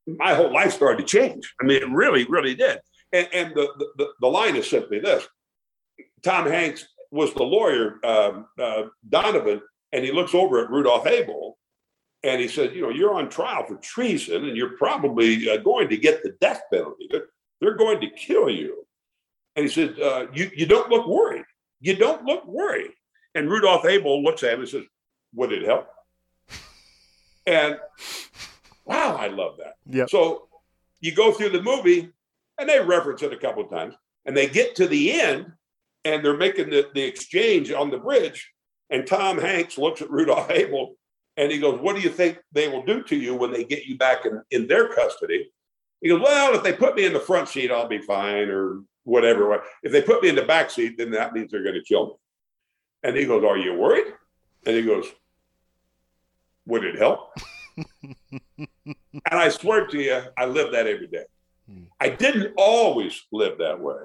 my whole life started to change. I mean, it really, really did. And, and the, the the line is simply this: Tom Hanks was the lawyer, um, uh, Donovan, and he looks over at Rudolph Abel and he said, You know, you're on trial for treason and you're probably uh, going to get the death penalty. They're, they're going to kill you. And he said, uh, you, you don't look worried. You don't look worried. And Rudolph Abel looks at him and says, Would it help? And wow, I love that. Yeah. So you go through the movie and they reference it a couple of times and they get to the end and they're making the, the exchange on the bridge and Tom Hanks looks at Rudolph Abel and he goes, What do you think they will do to you when they get you back in, in their custody? He goes, Well, if they put me in the front seat, I'll be fine, or whatever. If they put me in the back seat, then that means they're going to kill me. And he goes, Are you worried? And he goes, Would it help? and I swear to you, I live that every day. Hmm. I didn't always live that way,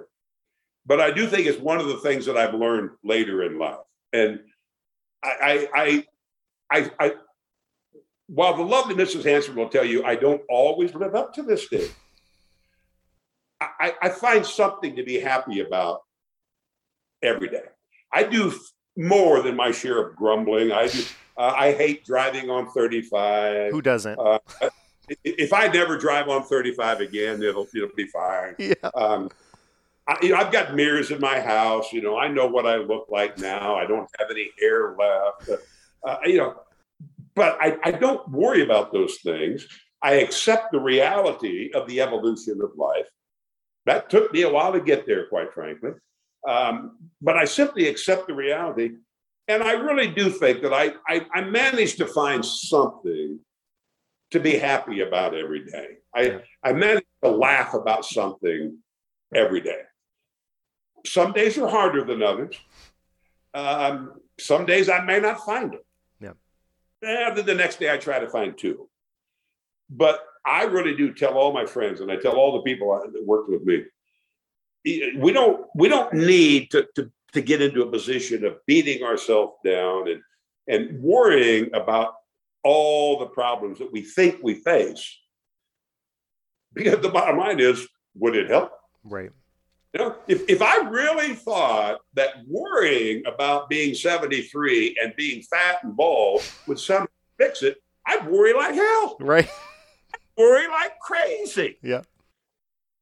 but I do think it's one of the things that I've learned later in life. And I, I, I, I, while the lovely Mrs. Hansen will tell you, I don't always live up to this day. I, I find something to be happy about every day. I do more than my share of grumbling. I do. Uh, I hate driving on 35. Who doesn't? Uh, if I never drive on 35 again, it'll it'll be fine. Yeah. Um, I, you know, I've got mirrors in my house. You know, I know what I look like now. I don't have any hair left. Uh, you know, but I, I don't worry about those things. I accept the reality of the evolution of life. That took me a while to get there, quite frankly. Um, but I simply accept the reality. And I really do think that I, I, I managed to find something to be happy about every day. I, I managed to laugh about something every day. Some days are harder than others. Um, some days I may not find it. Yeah. And then the next day I try to find two. But I really do tell all my friends, and I tell all the people that worked with me, we don't we don't need to, to, to get into a position of beating ourselves down and and worrying about all the problems that we think we face. Because the bottom line is, would it help? Right. You know, if, if I really thought that worrying about being 73 and being fat and bald would somehow fix it, I'd worry like hell. Right. I'd worry like crazy. Yeah.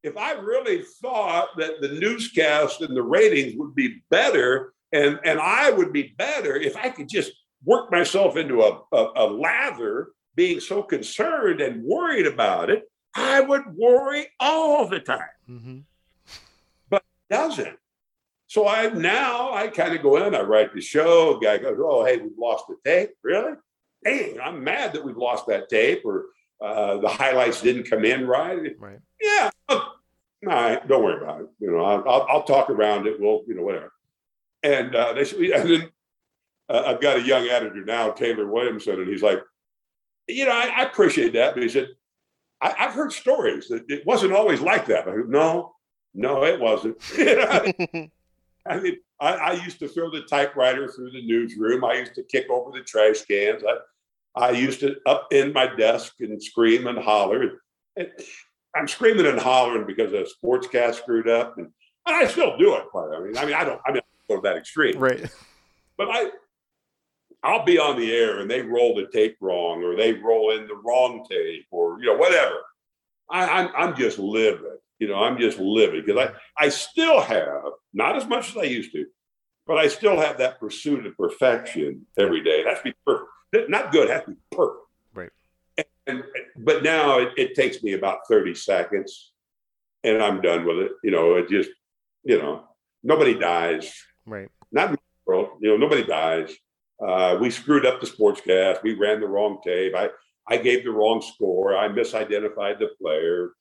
If I really thought that the newscast and the ratings would be better and, and I would be better if I could just work myself into a, a, a lather being so concerned and worried about it, I would worry all the time. Mm-hmm doesn't. So I now I kind of go in, I write the show. Guy goes, "Oh, hey, we've lost the tape. Really? Dang, I'm mad that we've lost that tape, or uh, the highlights didn't come in right. Right. Yeah. All right, don't worry about it. You know, I'll, I'll talk around it. We'll, you know, whatever. And uh, they and then uh, I've got a young editor now, Taylor Williamson, and he's like, you know, I, I appreciate that, but he said, I, have heard stories that it wasn't always like that. I no, No, it wasn't. I mean, I, I, used to throw the typewriter through the newsroom. I used to kick over the trash cans. I, I used to up in my desk and scream and holler. And I'm screaming and hollering because a sportscast screwed up, and, and I still do it. I mean, I mean, I don't. I mean, I go to that extreme, right? But I, I'll be on the air and they roll the tape wrong, or they roll in the wrong tape, or you know, whatever. I, I'm I'm just living. You know, I'm just living because I I still have not as much as I used to, but I still have that pursuit of perfection every day. That's be perfect not good, has to be perfect. Right. And, but now it, it, takes me about 30 seconds and I'm done with it. You know, it just, you know, nobody dies. Right. Not in the world, you know, nobody dies. Uh, we screwed up the sportscast. We ran the wrong tape. I, I gave the wrong score. I misidentified the player.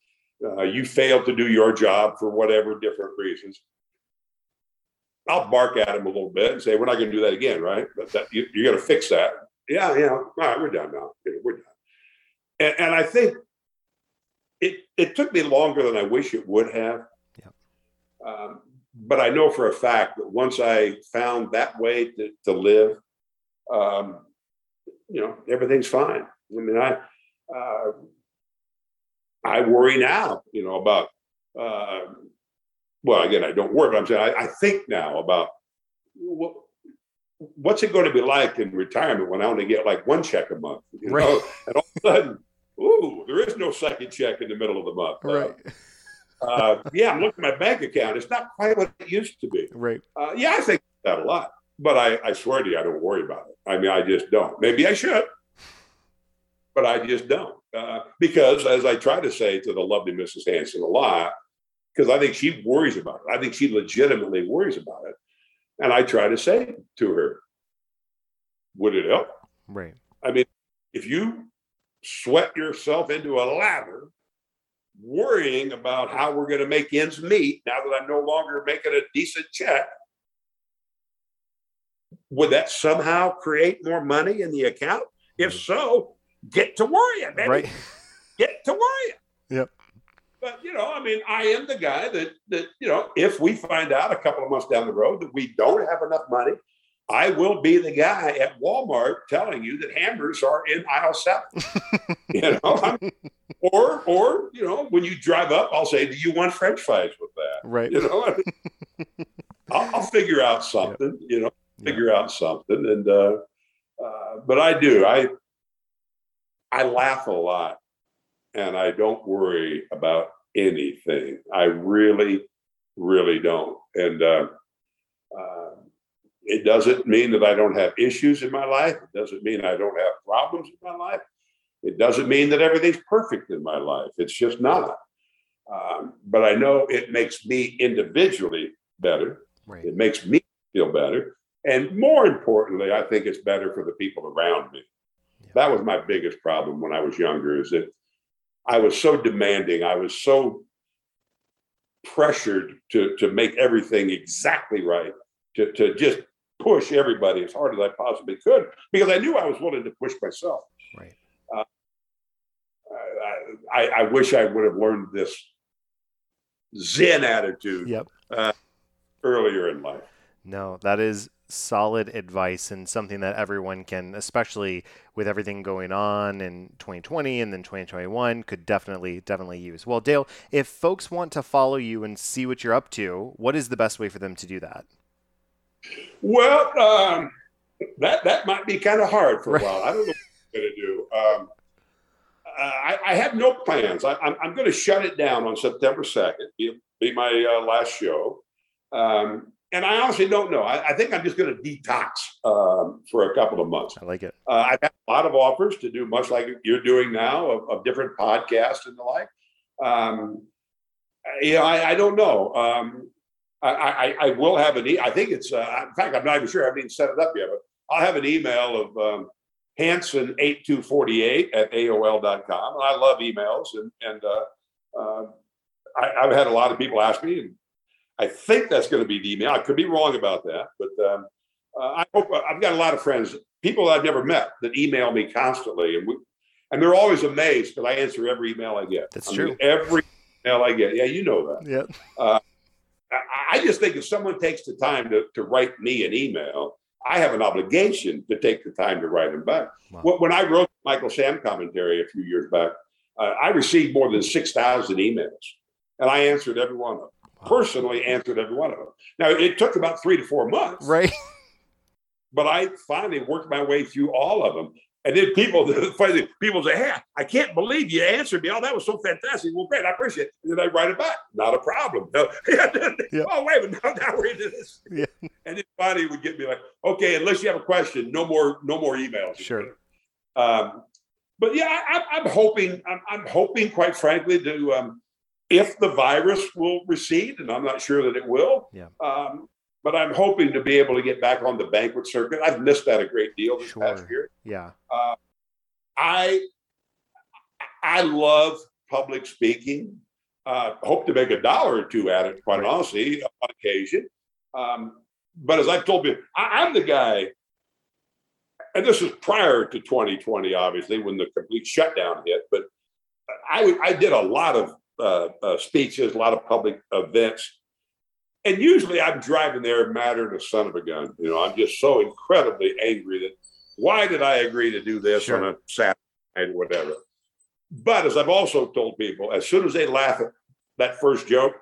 Uh, you failed to do your job for whatever different reasons. I'll bark at him a little bit and say, "We're not going to do that again, right? But that, you, are going to fix that." Yeah, yeah, all right, we're done now. We're done. And, and I think it it took me longer than I wish it would have. Yeah. Um, but I know for a fact that once I found that way to, to live, um, you know, everything's fine. I mean, I uh, I worry now, you know, about uh, well, again, I don't worry, but I'm saying I, I think now about what what's it going to be like in retirement when I only get like one check a month? You know? Right. And all of a sudden, ooh, there is no second check in the middle of the month. Right. Uh, uh, yeah, I'm looking at my bank account. It's not quite what it used to be. Right. Uh, yeah, I think that a lot, but I, I swear to you, I don't worry about it. I mean, I just don't. Maybe I should, but I just don't. Uh, because as I try to say to the lovely Mrs. Hansen a lot, because I think she worries about it. I think she legitimately worries about it. And I try to say to her, would it help? Right. I mean, if you sweat yourself into a lather, worrying about how we're going to make ends meet now that I'm no longer making a decent check, would that somehow create more money in the account? If so, get to worrying, baby. Right. Get to worrying. Yep. But you know, I mean, I am the guy that that you know, if we find out a couple of months down the road that we don't have enough money, I will be the guy at Walmart telling you that hammers are in aisle seven. you know, or or you know, when you drive up, I'll say, "Do you want French fries with that?" Right. You know, I mean, I'll, I'll, figure out something. Yep. You know, figure yep. out something, and uh, uh, but I do. I I laugh a lot and I don't worry about anything. I really, really don't. And uh, uh, it doesn't mean that I don't have issues in my life. It doesn't mean I don't have problems in my life. It doesn't mean that everything's perfect in my life. It's just not. Um, but I know it makes me individually better. Right. It makes me feel better. And more importantly, I think it's better for the people around me. Yeah. That was my biggest problem when I was younger is that I was so demanding. I was so pressured to to make everything exactly right, to to just push everybody as hard as I possibly could because I knew I was willing to push myself. Right. Uh, I, I, wish I would have learned this Zen attitude yep. uh, earlier in life. No, that is solid advice and something that everyone can, especially with everything going on in 2020 and then 2021, could definitely definitely use. Well, Dale, if folks want to follow you and see what you're up to, what is the best way for them to do that? Well, um, that that might be kind of hard for a while. I don't know what I'm going to do. Um, I, I, have no plans. I, am going to shut it down on September 2nd. Be, be my uh, last show. Um, and I honestly don't know. I, I think I'm just going to detox um, for a couple of months. I like it. Uh, I've had a lot of offers to do much like you're doing now of, of different podcasts and the like. Um, you know, I, I don't know. Um, I, I, I, will have an. E- I think it's. Uh, in fact, I'm not even sure. I haven't even set it up yet. But I'll have an email of um, Hanson8248 at AOL.com. And I love emails, and and uh, uh, I, have had a lot of people ask me, I think that's going to be the email. I could be wrong about that, but um, uh, I hope I've got a lot of friends, people I've never met, that email me constantly, and we, and they're always amazed because I answer every email I get. That's I true. Mean, every email I get. Yeah, you know that. Yeah. I, I just think if someone takes the time to, to write me an email, I have an obligation to take the time to write them back. Wow. When I wrote Michael Sam commentary a few years back, uh, I received more than 6,000 emails and I answered every one of them. Personally, answered every one of them. Now, it took about three to four months, Right. but I finally worked my way through all of them. And then people, thing, people say, "Hey, I can't believe you answered me. Oh, that was so fantastic. Well, great, I appreciate it." And then I write it back. Not a problem. No. Yeah. Oh, wait but. Now, now we're into this. Yeah. And then finally would get me like, "Okay, unless you have a question, no more, no more emails." Sure. Um, but yeah, I, I'm- I'm hoping, I'm, I'm hoping, quite frankly, to um, if the virus will recede, and I'm not sure that it will. Yeah. Um, but I'm hoping to be able to get back on the banquet circuit. I've missed that a great deal this past year. Yeah. I I love public speaking. Uh, hope to make a dollar or two at it, quite Right. honestly, on occasion. Um, but as I've told you, I, I'm the guy, and this was prior to 2020, obviously, when the complete shutdown hit. But I I did a lot of uh, uh, speeches, a lot of public events, and usually I'm driving there mad as a son of a gun. You know, I'm just so incredibly angry that why did I agree to do this Sure. on a Saturday or whatever? But as I've also told people, as soon as they laugh at that first joke,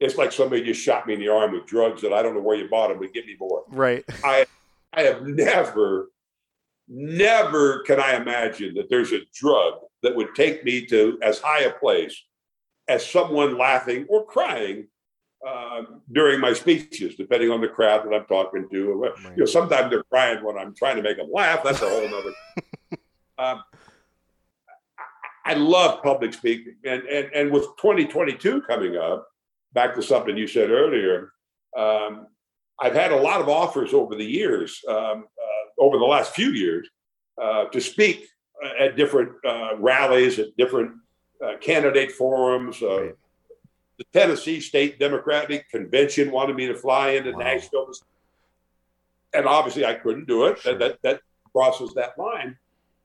it's like somebody just shot me in the arm with drugs that I don't know where you bought them, but give me more. Right. I I have never, never can I imagine that there's a drug that would take me to as high a place as someone laughing or crying uh, during my speeches, depending on the crowd that I'm talking to. Right. You know, sometimes they're crying when I'm trying to make them laugh. That's a whole other. um, I love public speaking, and and and with 2022 coming up, back to something you said earlier. Um, I've had a lot of offers over the years, um, uh, over the last few years, uh, to speak at different uh, rallies, at different uh, candidate forums. Uh, Right. The Tennessee State Democratic Convention wanted me to fly into Wow. Nashville, and obviously I couldn't do it. Sure. That, that that crosses that line,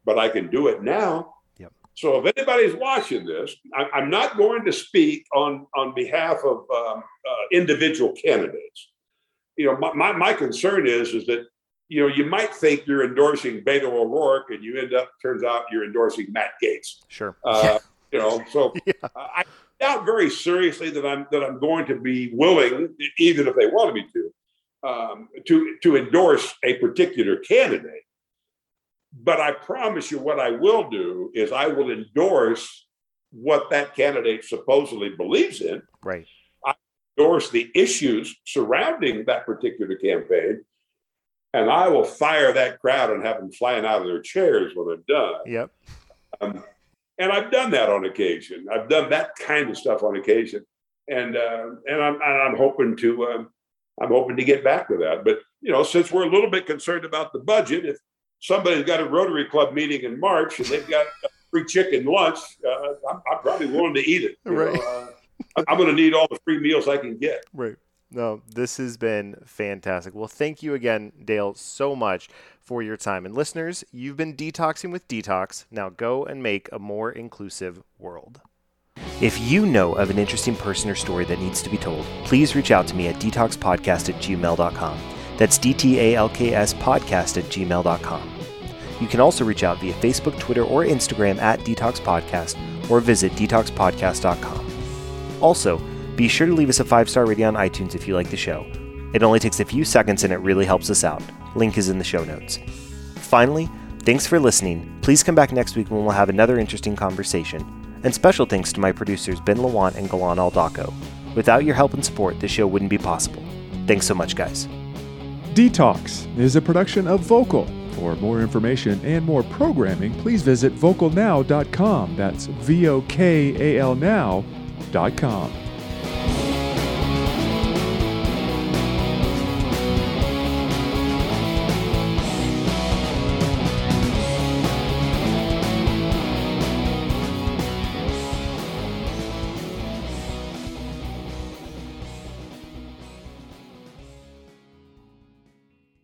but I can do it now. Yep. So if anybody's watching this, I, I'm not going to speak on on behalf of um, uh, individual candidates. You know, my, my, my concern is is that you know you might think you're endorsing Beto O'Rourke, and you end up turns out you're endorsing Matt Gaetz. Sure. Uh, you know, so Yeah. I doubt very seriously that I'm that I'm going to be willing, even if they wanted me to, um, to to endorse a particular candidate. But I promise you, what I will do is I will endorse what that candidate supposedly believes in, Right. I endorse the issues surrounding that particular campaign, and I will fire that crowd and have them flying out of their chairs when I'm done. Yep. Um, and I've done that on occasion. I've done that kind of stuff on occasion, and uh, and I'm and I'm hoping to um, I'm hoping to get back to that. But you know, since we're a little bit concerned about the budget, if somebody's got a Rotary Club meeting in March and they've got a free chicken lunch, uh, I'm, I'm probably willing to eat it. you know. Right. Uh, I'm going to need all the free meals I can get. Right. No, this has been fantastic. Well, thank you again, Dale, so much for your time. And listeners, you've been detoxing with DTalks. Now go and make a more inclusive world. If you know of an interesting person or story that needs to be told, please reach out to me at dtalkspodcast at gmail.com. That's D T A L K S podcast at gmail.com. You can also reach out via Facebook, Twitter, or Instagram at DTalks Podcast or visit dtalkspodcast.com. Also, be sure to leave us a five star rating on iTunes if you like the show. It only takes a few seconds and it really helps us out. Link is in the show notes. Finally, thanks for listening. Please come back next week when we'll have another interesting conversation. And special thanks to my producers Ben Lawant and Galan Aldaco. Without your help and support, this show wouldn't be possible. Thanks so much, guys. DTalks is a production of Vokal. For more information and more programming, please visit vokalnow.com. That's V O K A L now.com.